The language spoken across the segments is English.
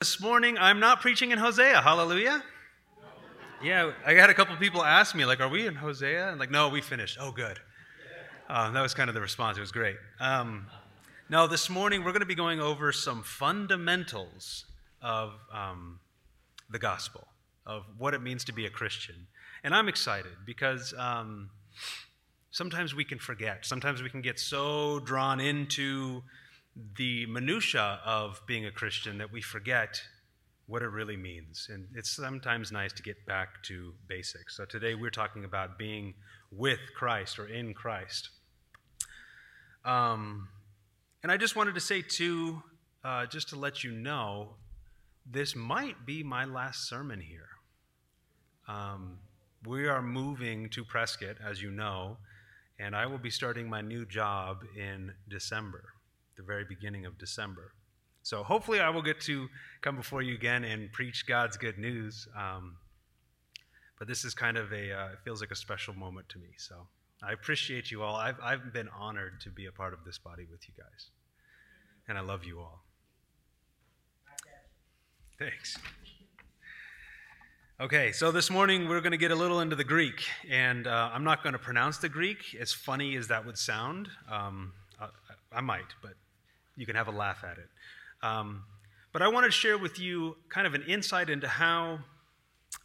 This morning, I'm not preaching in Hosea. Hallelujah. Yeah, I had a couple people ask me, like, are we in Hosea? And like, no, we finished. Oh, good. Uh, that was kind of the response. It was great. Um, no, this morning we're going to be going over some fundamentals of um, the gospel, of what it means to be a Christian. And I'm excited because um, sometimes we can forget. Sometimes we can get so drawn into the minutia of being a Christian that we forget what it really means. And it's sometimes nice to get back to basics. So today we're talking about being with Christ or in Christ. Um, and I just wanted to say, too, uh, just to let you know, this might be my last sermon here. Um, we are moving to Prescott, as you know, and I will be starting my new job in December the very beginning of December. So hopefully, I will get to come before you again and preach God's good news. Um, but this is kind of a, uh, it feels like a special moment to me. So I appreciate you all. I've, I've been honored to be a part of this body with you guys. And I love you all. Thanks. Okay, so this morning we're going to get a little into the Greek, and uh, I'm not going to pronounce the Greek, as funny as that would sound. Um, I, I might, but you can have a laugh at it. Um, but I want to share with you kind of an insight into how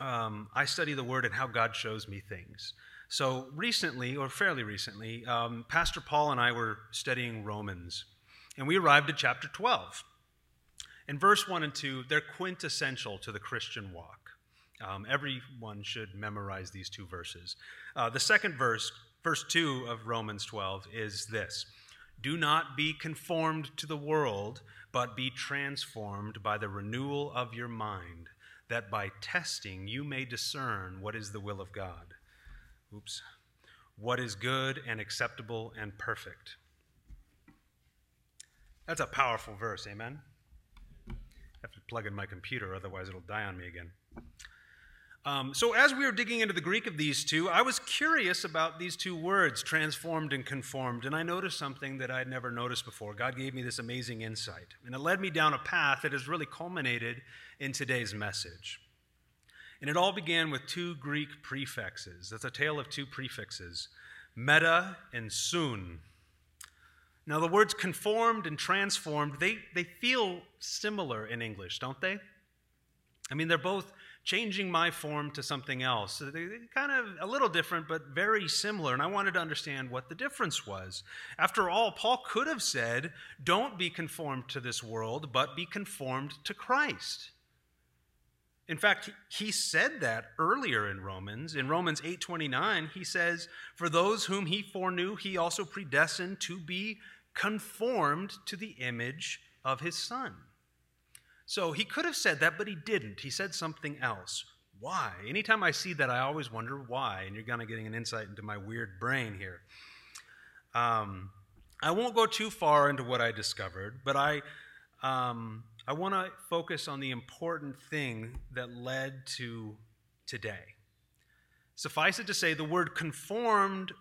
um, I study the Word and how God shows me things. So, recently, or fairly recently, um, Pastor Paul and I were studying Romans, and we arrived at chapter 12. In verse 1 and 2, they're quintessential to the Christian walk. Um, everyone should memorize these two verses. Uh, the second verse, verse 2 of Romans 12, is this do not be conformed to the world, but be transformed by the renewal of your mind, that by testing you may discern what is the will of God. Oops. What is good and acceptable and perfect. That's a powerful verse, amen? I have to plug in my computer, otherwise it'll die on me again. Um, so, as we were digging into the Greek of these two, I was curious about these two words, transformed and conformed, and I noticed something that I'd never noticed before. God gave me this amazing insight, and it led me down a path that has really culminated in today's message. And it all began with two Greek prefixes. That's a tale of two prefixes meta and soon. Now, the words conformed and transformed, they, they feel similar in English, don't they? I mean, they're both changing my form to something else. They're kind of a little different, but very similar. And I wanted to understand what the difference was. After all, Paul could have said, Don't be conformed to this world, but be conformed to Christ. In fact, he said that earlier in Romans. In Romans 8:29, he says, "For those whom he foreknew, he also predestined to be conformed to the image of his son." So he could have said that, but he didn't. He said something else. Why? Anytime I see that, I always wonder why. And you're kind of getting an insight into my weird brain here. Um, I won't go too far into what I discovered, but I, um, I want to focus on the important thing that led to today. Suffice it to say, the word conformed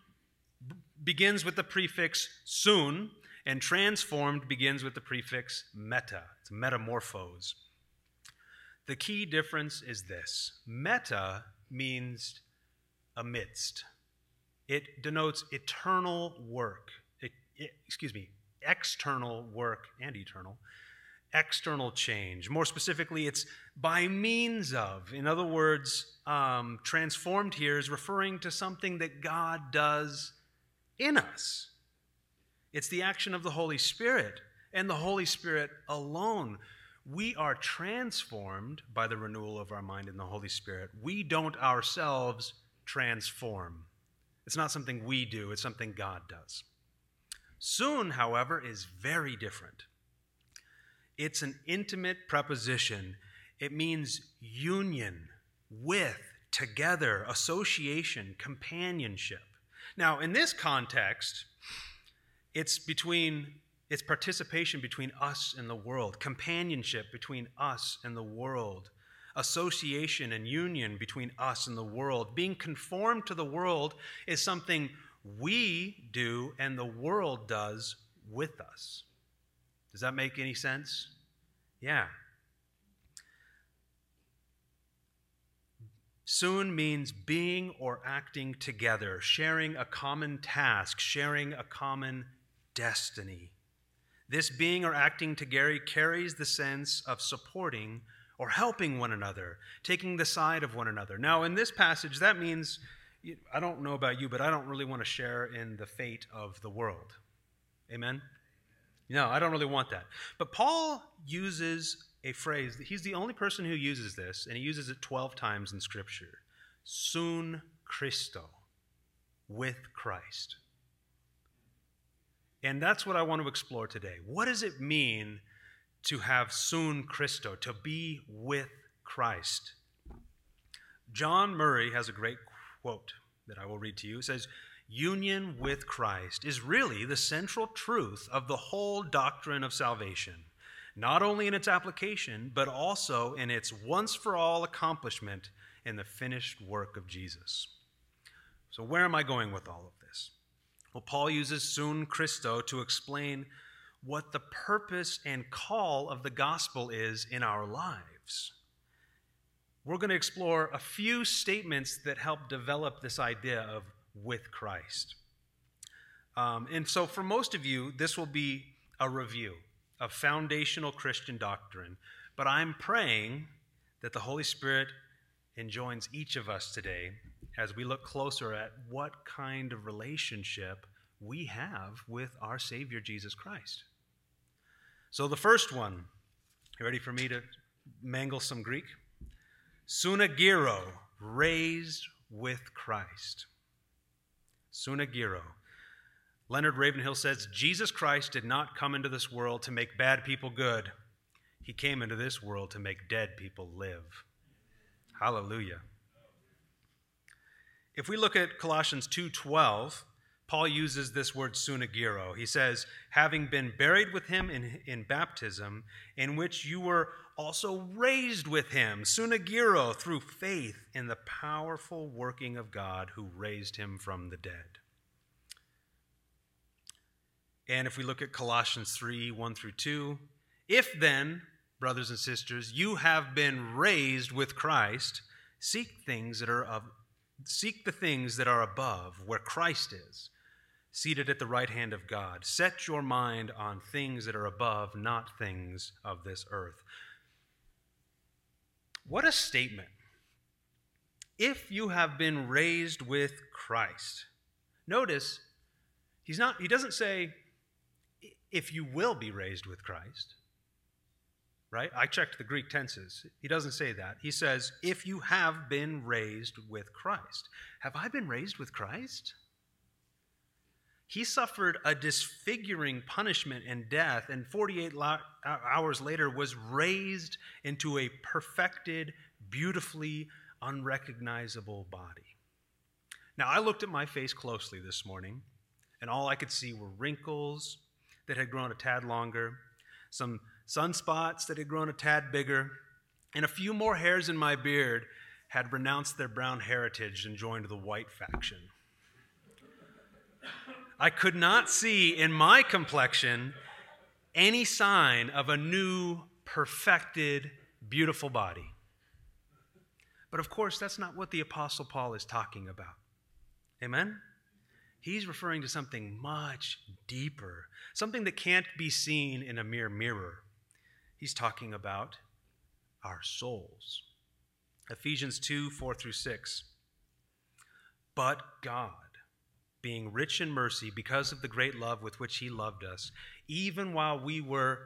begins with the prefix soon, and transformed begins with the prefix meta. It's metamorphose. The key difference is this meta means amidst, it denotes eternal work. It, it, excuse me, external work and eternal. External change. More specifically, it's by means of. In other words, um, transformed here is referring to something that God does in us. It's the action of the Holy Spirit and the Holy Spirit alone. We are transformed by the renewal of our mind in the Holy Spirit. We don't ourselves transform. It's not something we do, it's something God does. Soon, however, is very different. It's an intimate preposition. It means union, with, together, association, companionship. Now, in this context, it's between it's participation between us and the world, companionship between us and the world, association and union between us and the world. Being conformed to the world is something we do and the world does with us. Does that make any sense? Yeah. Soon means being or acting together, sharing a common task, sharing a common destiny. This being or acting together carries the sense of supporting or helping one another, taking the side of one another. Now, in this passage, that means I don't know about you, but I don't really want to share in the fate of the world. Amen? No, I don't really want that. But Paul uses a phrase, he's the only person who uses this, and he uses it 12 times in Scripture. Soon Christo, with Christ. And that's what I want to explore today. What does it mean to have soon Christo, to be with Christ? John Murray has a great quote that I will read to you. It says, Union with Christ is really the central truth of the whole doctrine of salvation, not only in its application, but also in its once for all accomplishment in the finished work of Jesus. So, where am I going with all of this? Well, Paul uses soon Christo to explain what the purpose and call of the gospel is in our lives. We're going to explore a few statements that help develop this idea of with Christ. Um, and so, for most of you, this will be a review of foundational Christian doctrine. But I'm praying that the Holy Spirit enjoins each of us today as we look closer at what kind of relationship we have with our Savior Jesus Christ. So, the first one, you ready for me to mangle some Greek? Sunagiro, raised with Christ. Sunagiro. Leonard Ravenhill says Jesus Christ did not come into this world to make bad people good. He came into this world to make dead people live. Hallelujah. If we look at Colossians 2:12, Paul uses this word sunagiro. He says, having been buried with him in, in baptism, in which you were also raised with him, sunagiro, through faith in the powerful working of God who raised him from the dead. And if we look at Colossians 3 1 through 2, if then, brothers and sisters, you have been raised with Christ, seek things that are of seek the things that are above, where Christ is, seated at the right hand of God. Set your mind on things that are above, not things of this earth. What a statement. If you have been raised with Christ. Notice, he's not he doesn't say if you will be raised with Christ. Right? I checked the Greek tenses. He doesn't say that. He says, if you have been raised with Christ. Have I been raised with Christ? He suffered a disfiguring punishment and death, and 48 hours later was raised into a perfected, beautifully unrecognizable body. Now, I looked at my face closely this morning, and all I could see were wrinkles that had grown a tad longer, some sunspots that had grown a tad bigger, and a few more hairs in my beard had renounced their brown heritage and joined the white faction. I could not see in my complexion any sign of a new, perfected, beautiful body. But of course, that's not what the Apostle Paul is talking about. Amen? He's referring to something much deeper, something that can't be seen in a mere mirror. He's talking about our souls. Ephesians 2 4 through 6. But God, being rich in mercy because of the great love with which He loved us, even while we were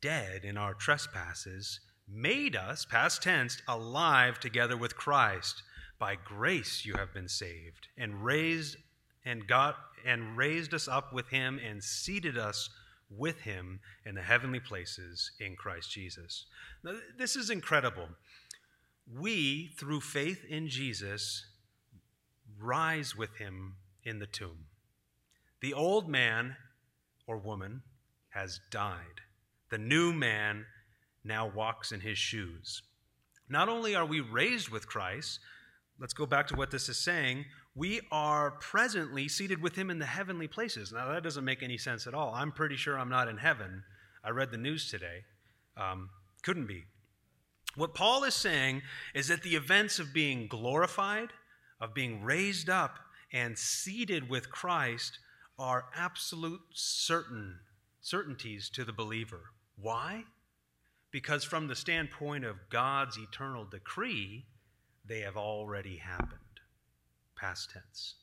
dead in our trespasses, made us, past tense, alive together with Christ. By grace you have been saved, and raised and got and raised us up with him and seated us with him in the heavenly places in Christ Jesus. Now, this is incredible. We, through faith in Jesus, rise with him in the tomb. The old man or woman has died. The new man now walks in his shoes. Not only are we raised with Christ, let's go back to what this is saying, we are presently seated with him in the heavenly places. Now, that doesn't make any sense at all. I'm pretty sure I'm not in heaven. I read the news today. Um, couldn't be. What Paul is saying is that the events of being glorified, of being raised up, and seated with Christ are absolute certain certainties to the believer. Why? Because from the standpoint of God's eternal decree, they have already happened. Past tense.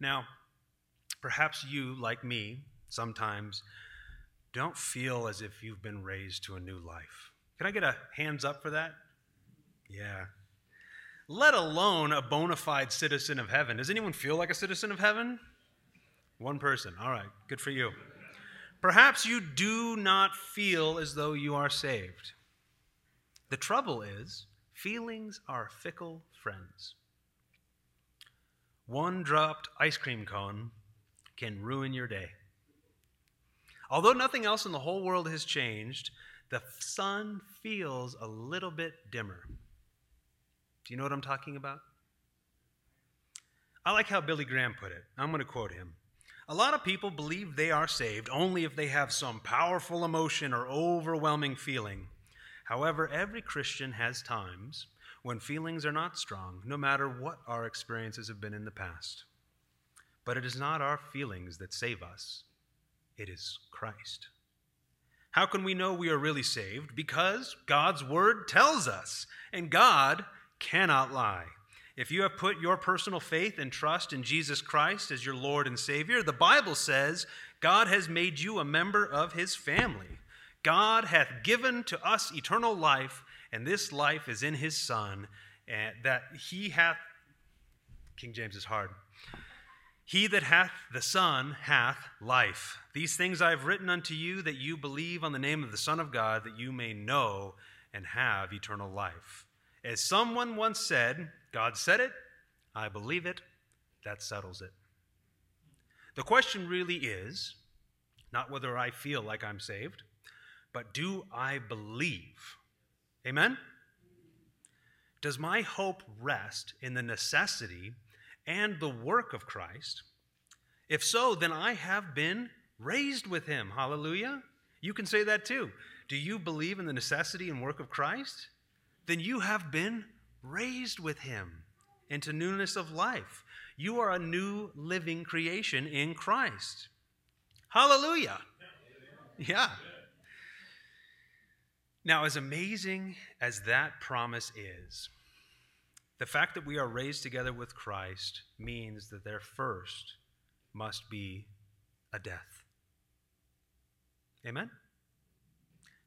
Now, perhaps you, like me, sometimes don't feel as if you've been raised to a new life. Can I get a hands up for that? Yeah. Let alone a bona fide citizen of heaven. Does anyone feel like a citizen of heaven? One person. All right, good for you. Perhaps you do not feel as though you are saved. The trouble is, feelings are fickle friends. One dropped ice cream cone can ruin your day. Although nothing else in the whole world has changed, the sun feels a little bit dimmer. Do you know what I'm talking about? I like how Billy Graham put it. I'm going to quote him. A lot of people believe they are saved only if they have some powerful emotion or overwhelming feeling. However, every Christian has times when feelings are not strong, no matter what our experiences have been in the past. But it is not our feelings that save us, it is Christ. How can we know we are really saved? Because God's word tells us, and God cannot lie. If you have put your personal faith and trust in Jesus Christ as your Lord and Savior, the Bible says God has made you a member of his family. God hath given to us eternal life, and this life is in his Son, and that he hath, King James is hard, he that hath the Son hath life. These things I have written unto you that you believe on the name of the Son of God, that you may know and have eternal life. As someone once said, God said it, I believe it, that settles it. The question really is not whether I feel like I'm saved, but do I believe? Amen? Does my hope rest in the necessity and the work of Christ? If so, then I have been raised with him. Hallelujah. You can say that too. Do you believe in the necessity and work of Christ? Then you have been raised with him into newness of life. You are a new living creation in Christ. Hallelujah. Yeah. Now, as amazing as that promise is, the fact that we are raised together with Christ means that there first must be a death. Amen?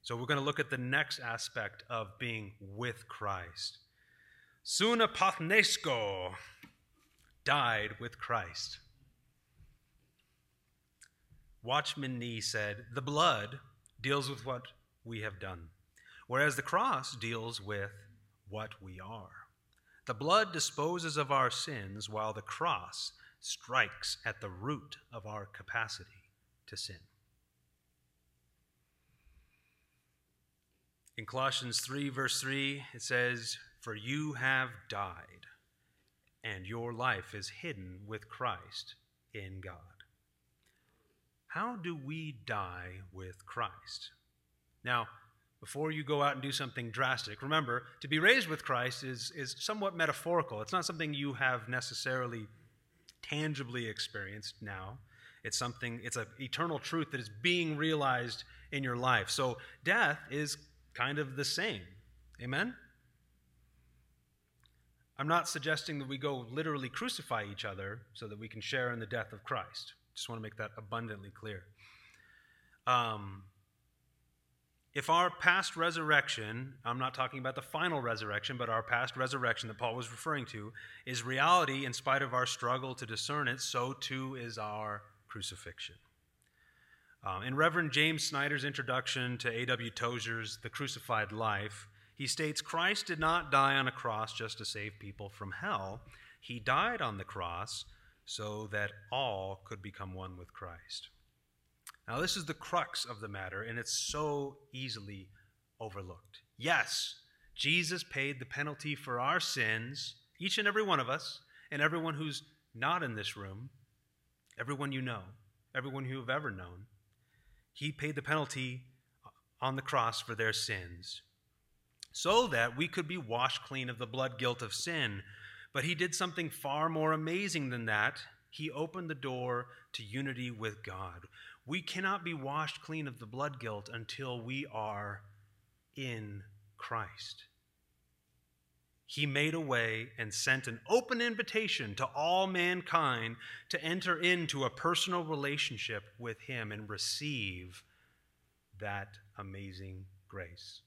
So we're going to look at the next aspect of being with Christ. Suna Sunapathnesko died with Christ. Watchman Nee said, The blood deals with what we have done, whereas the cross deals with what we are. The blood disposes of our sins, while the cross strikes at the root of our capacity to sin. In Colossians 3, verse 3, it says, For you have died, and your life is hidden with Christ in God. How do we die with Christ? Now, before you go out and do something drastic. Remember, to be raised with Christ is, is somewhat metaphorical. It's not something you have necessarily tangibly experienced now. It's something, it's an eternal truth that is being realized in your life. So death is kind of the same. Amen? I'm not suggesting that we go literally crucify each other so that we can share in the death of Christ. Just want to make that abundantly clear. Um, if our past resurrection, I'm not talking about the final resurrection, but our past resurrection that Paul was referring to, is reality in spite of our struggle to discern it, so too is our crucifixion. Um, in Reverend James Snyder's introduction to A.W. Tozer's The Crucified Life, he states Christ did not die on a cross just to save people from hell. He died on the cross so that all could become one with Christ. Now, this is the crux of the matter, and it's so easily overlooked. Yes, Jesus paid the penalty for our sins, each and every one of us, and everyone who's not in this room, everyone you know, everyone you have ever known. He paid the penalty on the cross for their sins so that we could be washed clean of the blood guilt of sin. But he did something far more amazing than that. He opened the door to unity with God. We cannot be washed clean of the blood guilt until we are in Christ. He made a way and sent an open invitation to all mankind to enter into a personal relationship with Him and receive that amazing grace.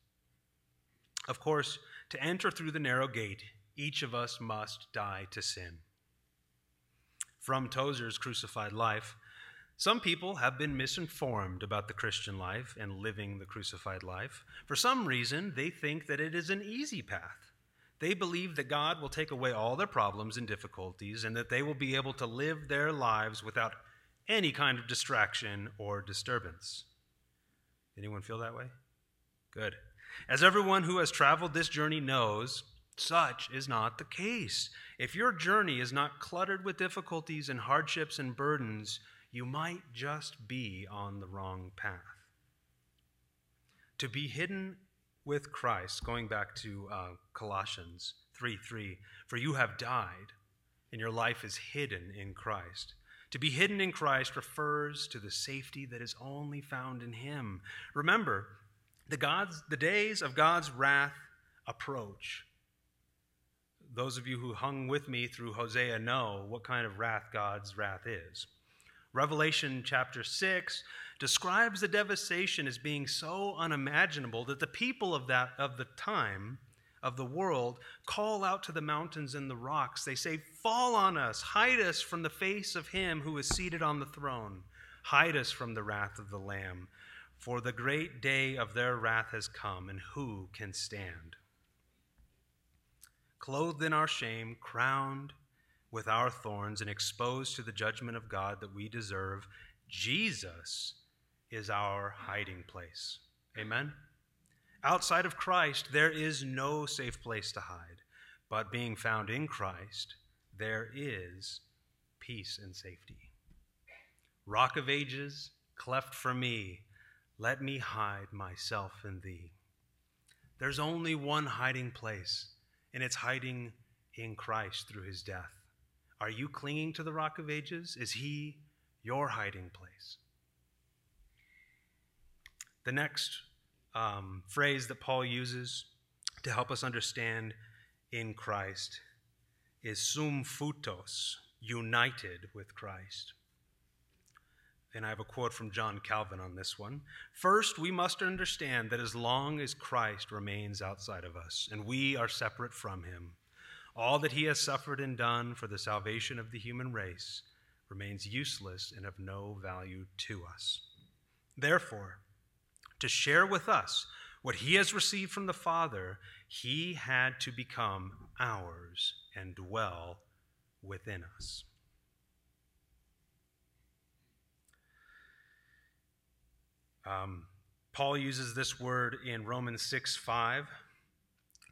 Of course, to enter through the narrow gate, each of us must die to sin. From Tozer's crucified life, some people have been misinformed about the Christian life and living the crucified life. For some reason, they think that it is an easy path. They believe that God will take away all their problems and difficulties and that they will be able to live their lives without any kind of distraction or disturbance. Anyone feel that way? Good. As everyone who has traveled this journey knows, such is not the case. If your journey is not cluttered with difficulties and hardships and burdens, you might just be on the wrong path. To be hidden with Christ, going back to uh, Colossians 3 3, for you have died, and your life is hidden in Christ. To be hidden in Christ refers to the safety that is only found in Him. Remember, the, God's, the days of God's wrath approach. Those of you who hung with me through Hosea know what kind of wrath God's wrath is. Revelation chapter 6 describes the devastation as being so unimaginable that the people of that of the time of the world call out to the mountains and the rocks. They say, "Fall on us, hide us from the face of him who is seated on the throne. Hide us from the wrath of the lamb, for the great day of their wrath has come, and who can stand?" Clothed in our shame, crowned with our thorns and exposed to the judgment of God that we deserve, Jesus is our hiding place. Amen? Outside of Christ, there is no safe place to hide, but being found in Christ, there is peace and safety. Rock of ages, cleft for me, let me hide myself in thee. There's only one hiding place, and it's hiding in Christ through his death. Are you clinging to the rock of ages? Is he your hiding place? The next um, phrase that Paul uses to help us understand in Christ is sum futos, united with Christ. And I have a quote from John Calvin on this one. First, we must understand that as long as Christ remains outside of us and we are separate from him, all that he has suffered and done for the salvation of the human race remains useless and of no value to us. Therefore, to share with us what he has received from the Father, he had to become ours and dwell within us. Um, Paul uses this word in Romans 6 5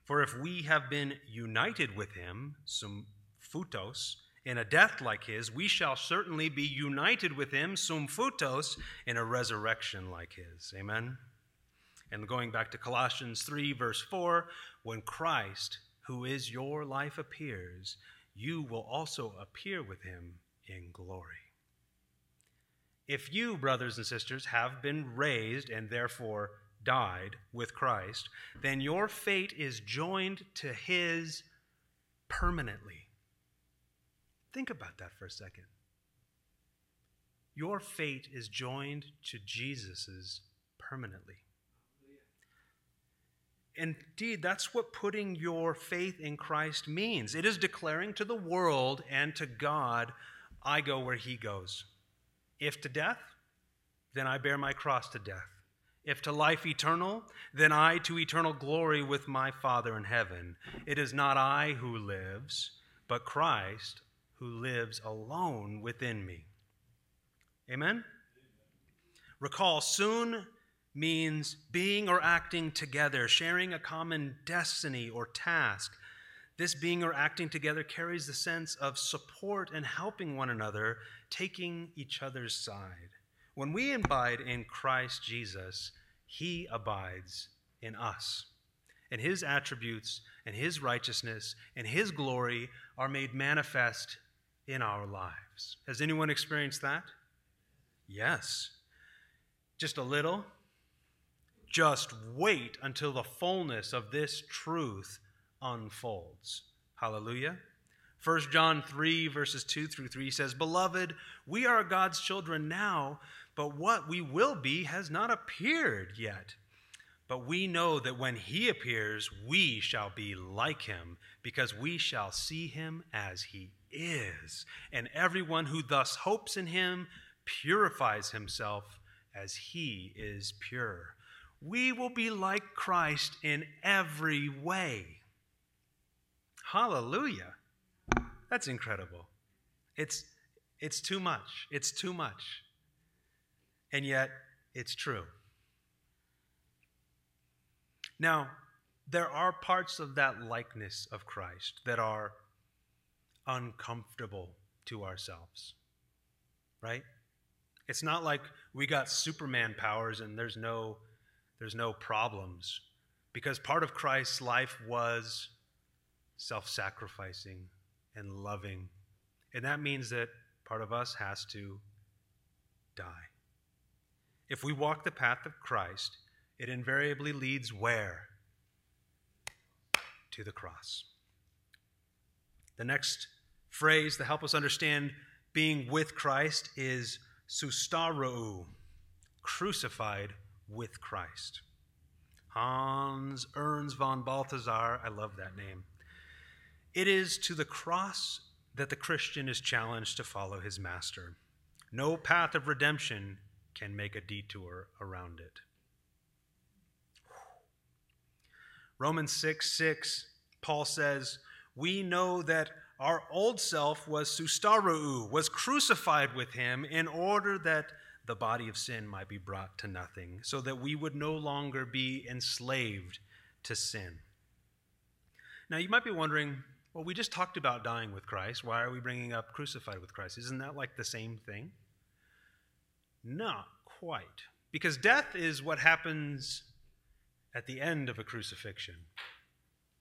for if we have been united with him, sum futos, in a death like his, we shall certainly be united with him, sum futos, in a resurrection like his. Amen? And going back to Colossians 3, verse 4, when Christ, who is your life, appears, you will also appear with him in glory. If you, brothers and sisters, have been raised and therefore died with Christ, then your fate is joined to his permanently. Think about that for a second. Your fate is joined to Jesus's permanently. Indeed, that's what putting your faith in Christ means. It is declaring to the world and to God, I go where he goes. If to death, then I bear my cross to death. If to life eternal, then I to eternal glory with my Father in heaven. It is not I who lives, but Christ who lives alone within me. Amen? Recall, soon means being or acting together, sharing a common destiny or task. This being or acting together carries the sense of support and helping one another, taking each other's side. When we abide in Christ Jesus, he abides in us. and his attributes and his righteousness and his glory are made manifest in our lives. Has anyone experienced that? Yes. Just a little? Just wait until the fullness of this truth unfolds. Hallelujah. 1 John 3, verses 2 through 3 says, Beloved, we are God's children now, but what we will be has not appeared yet. But we know that when he appears, we shall be like him, because we shall see him as he is. And everyone who thus hopes in him purifies himself as he is pure. We will be like Christ in every way. Hallelujah. That's incredible. It's, it's too much. It's too much. And yet, it's true. Now, there are parts of that likeness of Christ that are uncomfortable to ourselves, right? It's not like we got Superman powers and there's no, there's no problems, because part of Christ's life was self sacrificing and loving. And that means that part of us has to die. If we walk the path of Christ, it invariably leads where? To the cross. The next phrase to help us understand being with Christ is sustarou, crucified with Christ. Hans Urs von Balthasar, I love that name. It is to the cross that the Christian is challenged to follow his master. No path of redemption can make a detour around it. Romans 6 6, Paul says, We know that our old self was sustarou, was crucified with him in order that the body of sin might be brought to nothing, so that we would no longer be enslaved to sin. Now, you might be wondering, well, we just talked about dying with Christ. Why are we bringing up crucified with Christ? Isn't that like the same thing? Not quite. Because death is what happens at the end of a crucifixion,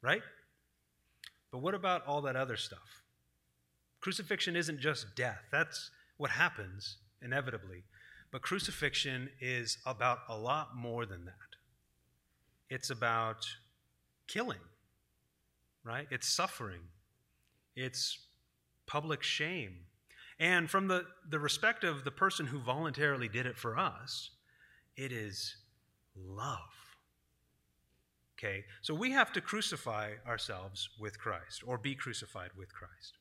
right? But what about all that other stuff? Crucifixion isn't just death, that's what happens inevitably. But crucifixion is about a lot more than that. It's about killing, right? It's suffering, it's public shame. And from the, the respect of the person who voluntarily did it for us, it is love. Okay? So we have to crucify ourselves with Christ or be crucified with Christ.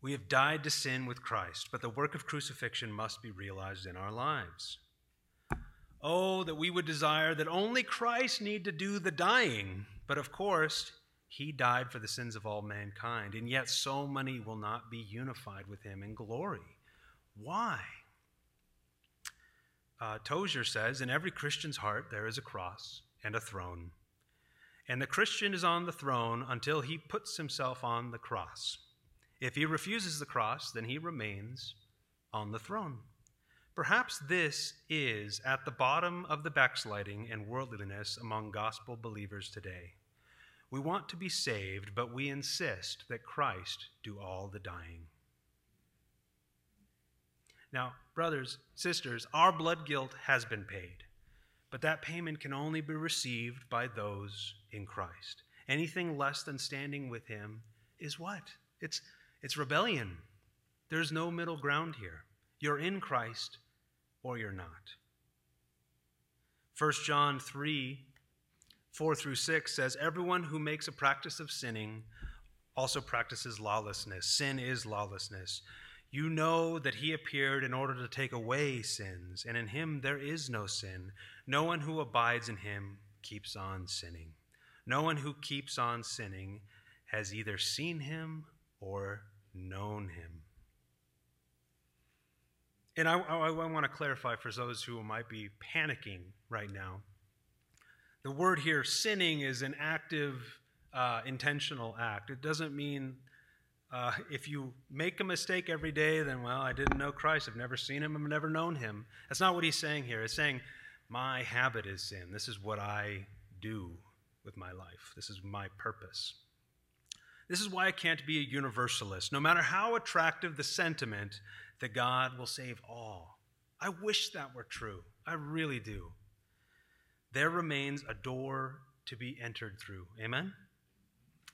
We have died to sin with Christ, but the work of crucifixion must be realized in our lives. Oh, that we would desire that only Christ need to do the dying. But of course, he died for the sins of all mankind, and yet so many will not be unified with him in glory. Why? Uh, Tozer says, In every Christian's heart there is a cross and a throne. And the Christian is on the throne until he puts himself on the cross. If he refuses the cross, then he remains on the throne. Perhaps this is at the bottom of the backsliding and worldliness among gospel believers today. We want to be saved, but we insist that Christ do all the dying. Now, brothers, sisters, our blood guilt has been paid, but that payment can only be received by those in Christ. Anything less than standing with Him is what? It's, it's rebellion. There's no middle ground here. You're in Christ or you're not. 1 John 3 4 through 6 says, Everyone who makes a practice of sinning also practices lawlessness. Sin is lawlessness. You know that he appeared in order to take away sins, and in him there is no sin. No one who abides in him keeps on sinning. No one who keeps on sinning has either seen him or known him. And I, I, I want to clarify for those who might be panicking right now. The word here, sinning, is an active, uh, intentional act. It doesn't mean uh, if you make a mistake every day, then, well, I didn't know Christ. I've never seen him. I've never known him. That's not what he's saying here. He's saying, my habit is sin. This is what I do with my life. This is my purpose. This is why I can't be a universalist, no matter how attractive the sentiment that God will save all. I wish that were true. I really do. There remains a door to be entered through. Amen?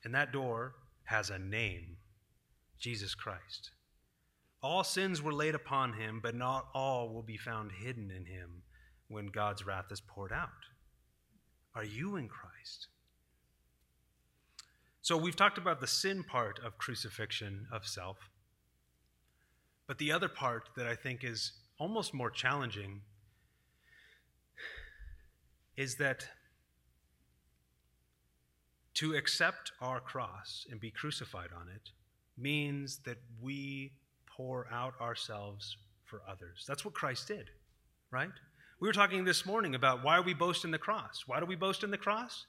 And that door has a name Jesus Christ. All sins were laid upon him, but not all will be found hidden in him when God's wrath is poured out. Are you in Christ? So we've talked about the sin part of crucifixion of self. But the other part that I think is almost more challenging is that to accept our cross and be crucified on it means that we pour out ourselves for others. That's what Christ did, right? We were talking this morning about why we boast in the cross. Why do we boast in the cross?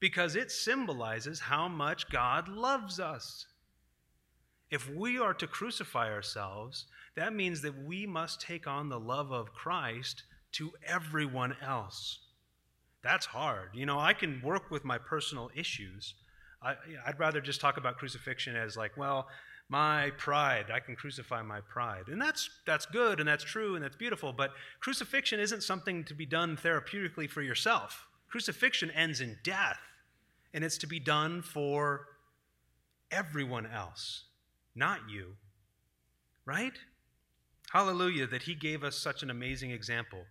Because it symbolizes how much God loves us. If we are to crucify ourselves, that means that we must take on the love of Christ to everyone else. That's hard. You know, I can work with my personal issues. I, would rather just talk about crucifixion as like, well, my pride, I can crucify my pride. And that's, that's good and that's true and that's beautiful, but crucifixion isn't something to be done therapeutically for yourself. Crucifixion ends in death, and it's to be done for everyone else, not you. Right? Hallelujah that he gave us such an amazing example.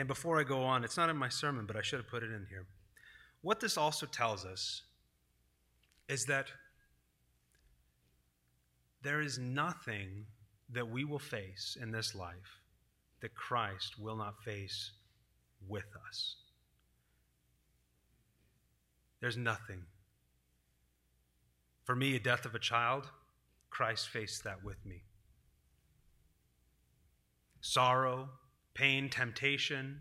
And before I go on, it's not in my sermon, but I should have put it in here. What this also tells us is that there is nothing that we will face in this life that Christ will not face with us. There's nothing. For me, a death of a child, Christ faced that with me. Sorrow, pain, temptation,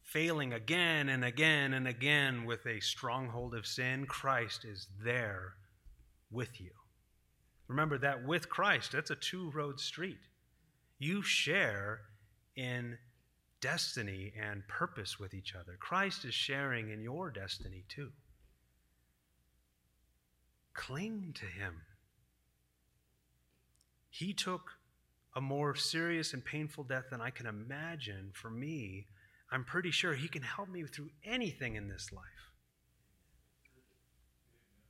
failing again and again and again with a stronghold of sin, Christ is there with you. Remember that with Christ, that's a two road street. You share in destiny and purpose with each other. Christ is sharing in your destiny too. Cling to Him. He took a more serious and painful death than I can imagine for me, I'm pretty sure He can help me through anything in this life.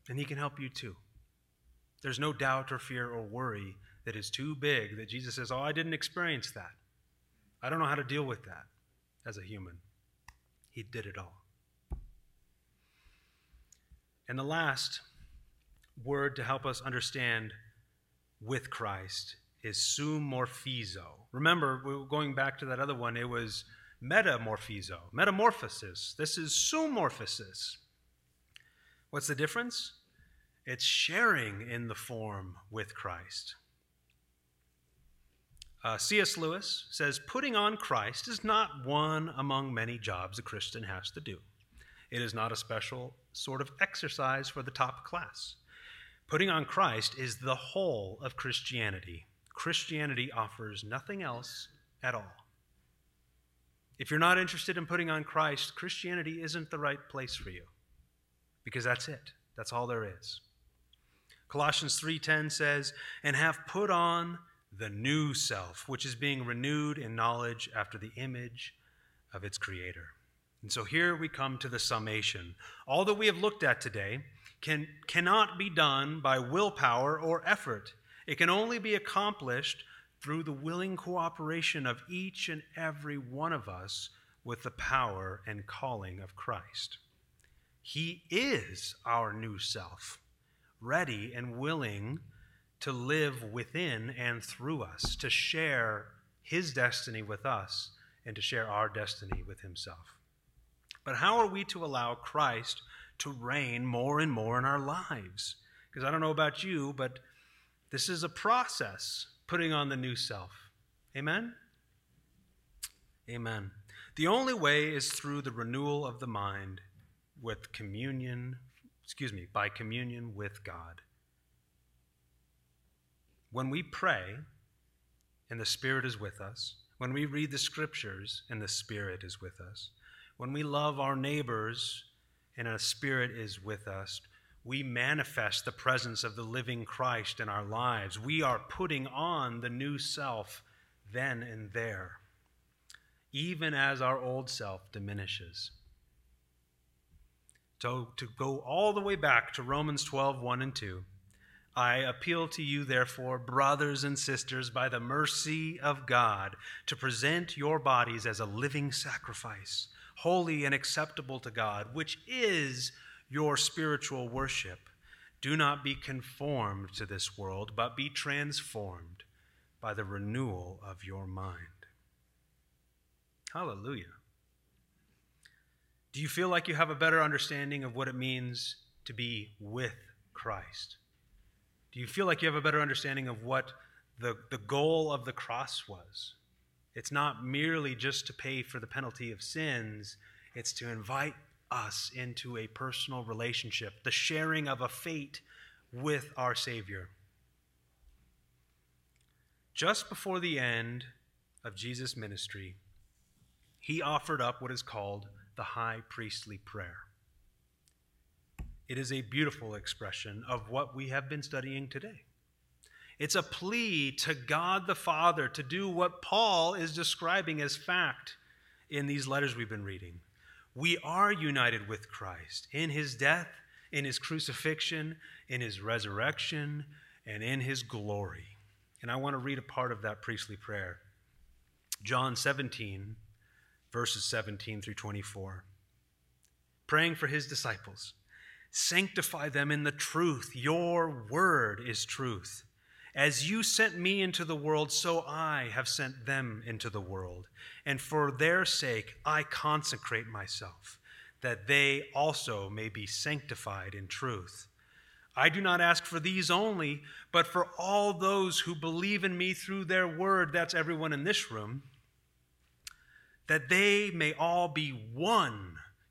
And He can help you too. There's no doubt or fear or worry that is too big that Jesus says, Oh, I didn't experience that. I don't know how to deal with that as a human. He did it all. And the last word to help us understand with Christ is zoomorphizo. Remember, we're going back to that other one, it was metamorphizo, metamorphosis. This is zoomorphosis. What's the difference? It's sharing in the form with Christ. Uh, C.S. Lewis says, Putting on Christ is not one among many jobs a Christian has to do. It is not a special sort of exercise for the top class. Putting on Christ is the whole of Christianity. Christianity offers nothing else at all. If you're not interested in putting on Christ, Christianity isn't the right place for you because that's it. That's all there is. Colossians 3:10 says, "And have put on the new self, which is being renewed in knowledge after the image of its creator." And so here we come to the summation. All that we have looked at today can, cannot be done by willpower or effort. It can only be accomplished through the willing cooperation of each and every one of us with the power and calling of Christ. He is our new self, ready and willing to live within and through us, to share his destiny with us, and to share our destiny with himself. But how are we to allow Christ to reign more and more in our lives? Because I don't know about you, but this is a process, putting on the new self. Amen? Amen. The only way is through the renewal of the mind with communion, excuse me, by communion with God. When we pray and the Spirit is with us, when we read the scriptures and the Spirit is with us, when we love our neighbors and a Spirit is with us, we manifest the presence of the living Christ in our lives. We are putting on the new self then and there, even as our old self diminishes. So, to go all the way back to Romans 12 1 and 2, I appeal to you, therefore, brothers and sisters, by the mercy of God, to present your bodies as a living sacrifice, holy and acceptable to God, which is your spiritual worship. Do not be conformed to this world, but be transformed by the renewal of your mind. Hallelujah. Do you feel like you have a better understanding of what it means to be with Christ? Do you feel like you have a better understanding of what the, the goal of the cross was? It's not merely just to pay for the penalty of sins, it's to invite us into a personal relationship, the sharing of a fate with our Savior. Just before the end of Jesus' ministry, he offered up what is called the high priestly prayer. It is a beautiful expression of what we have been studying today. It's a plea to God the Father to do what Paul is describing as fact in these letters we've been reading we are united with Christ in his death, in his crucifixion, in his resurrection, and in his glory. And I want to read a part of that priestly prayer. John 17, verses 17 through 24. Praying for his disciples. Sanctify them in the truth. Your word is truth. As you sent me into the world, so I have sent them into the world. And for their sake, I consecrate myself, that they also may be sanctified in truth. I do not ask for these only, but for all those who believe in me through their word, that's everyone in this room, that they may all be one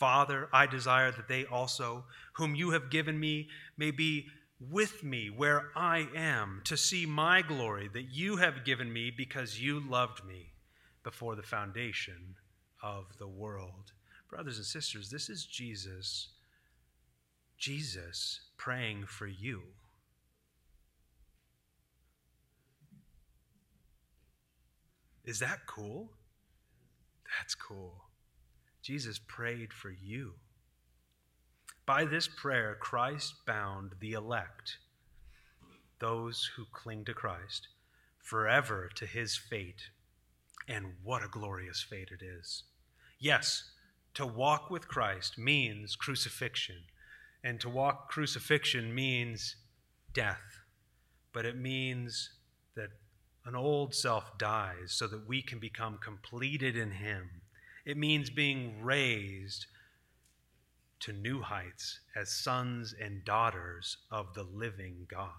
Father, I desire that they also, whom you have given me, may be with me where I am, to see my glory that you have given me because you loved me before the foundation of the world. Brothers and sisters, this is Jesus. Jesus praying for you. Is that cool? That's cool. Jesus prayed for you. By this prayer, Christ bound the elect, those who cling to Christ, forever to his fate. And what a glorious fate it is. Yes, to walk with Christ means crucifixion, and to walk crucifixion means death, but it means that an old self dies so that we can become completed in him it means being raised to new heights as sons and daughters of the living God.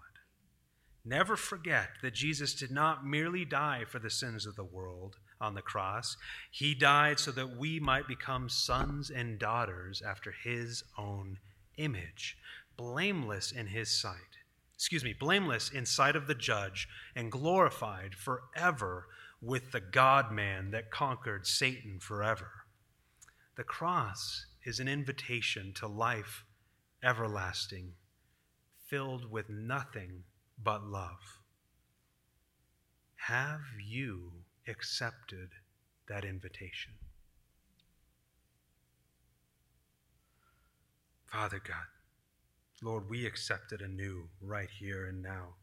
Never forget that Jesus did not merely die for the sins of the world on the cross, He died so that we might become sons and daughters after His own image, blameless in His sight. Excuse me, blameless in sight of the judge and glorified forever with the God man that conquered Satan forever. The cross is an invitation to life everlasting, filled with nothing but love. Have you accepted that invitation? Father God, Lord, we accept it anew right here and now.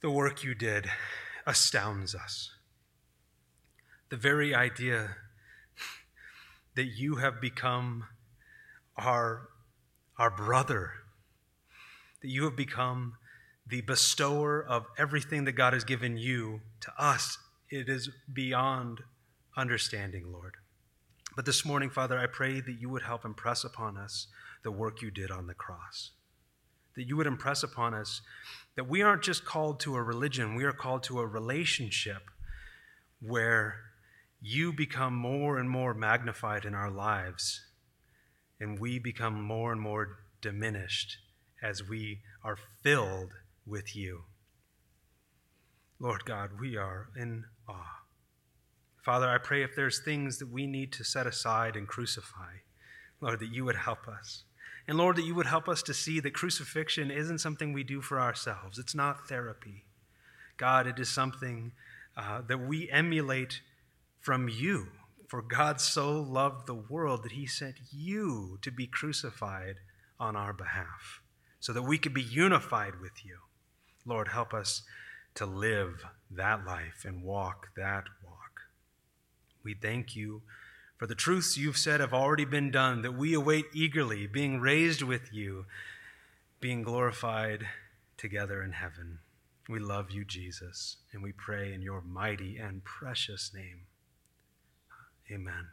The work you did astounds us. The very idea that you have become our, our brother, that you have become the bestower of everything that God has given you to us it is beyond understanding, Lord. But this morning, Father, I pray that you would help impress upon us the work you did on the cross. That you would impress upon us that we aren't just called to a religion, we are called to a relationship where you become more and more magnified in our lives, and we become more and more diminished as we are filled with you. Lord God, we are in awe. Father, I pray if there's things that we need to set aside and crucify, Lord, that you would help us. And Lord, that you would help us to see that crucifixion isn't something we do for ourselves, it's not therapy. God, it is something uh, that we emulate from you. For God so loved the world that he sent you to be crucified on our behalf so that we could be unified with you. Lord, help us to live that life and walk that walk. We thank you for the truths you've said have already been done, that we await eagerly being raised with you, being glorified together in heaven. We love you, Jesus, and we pray in your mighty and precious name. Amen.